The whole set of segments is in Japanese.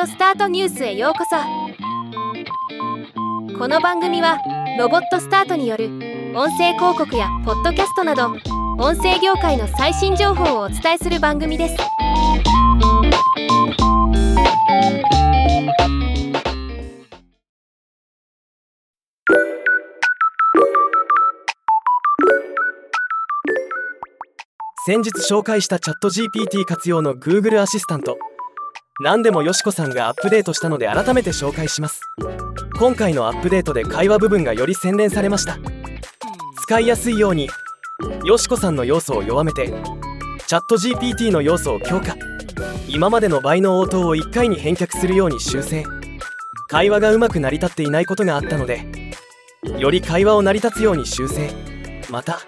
オスタートニュースへようこそ。この番組はロボットスタートによる音声広告やポッドキャストなど音声業界の最新情報をお伝えする番組です。先日紹介したチャット GPT 活用の Google アシスタント。何でもよしこさんがアップデートしたので改めて紹介します。今回のアップデートで会話部分がより洗練されました。使いやすいようによしこさんの要素を弱めてチャット GPT の要素を強化。今までの倍の応答を1回に返却するように修正。会話がうまく成り立っていないことがあったのでより会話を成り立つように修正。また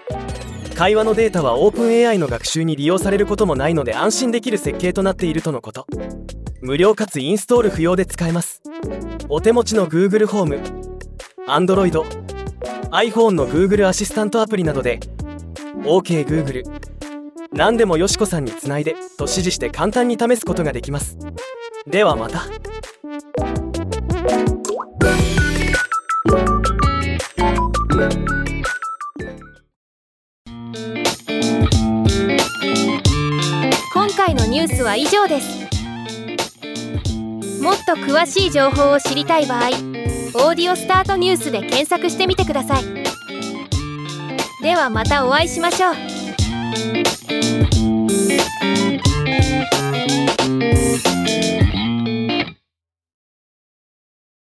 会話のデータは OpenAI の学習に利用されることもないので安心できる設計となっているとのこと。無料かつインストール不要で使えます。お手持ちの Google ホーム Android iPhone の Google アシスタントアプリなどで OKGoogle、何でもよしこさんにつないでと指示して簡単に試すことができます。ではまた。今回のニュースは以上です。っと詳しい情報を知りたい場合「オーディオスタートニュース」で検索してみてください。ではまたお会いしましょう。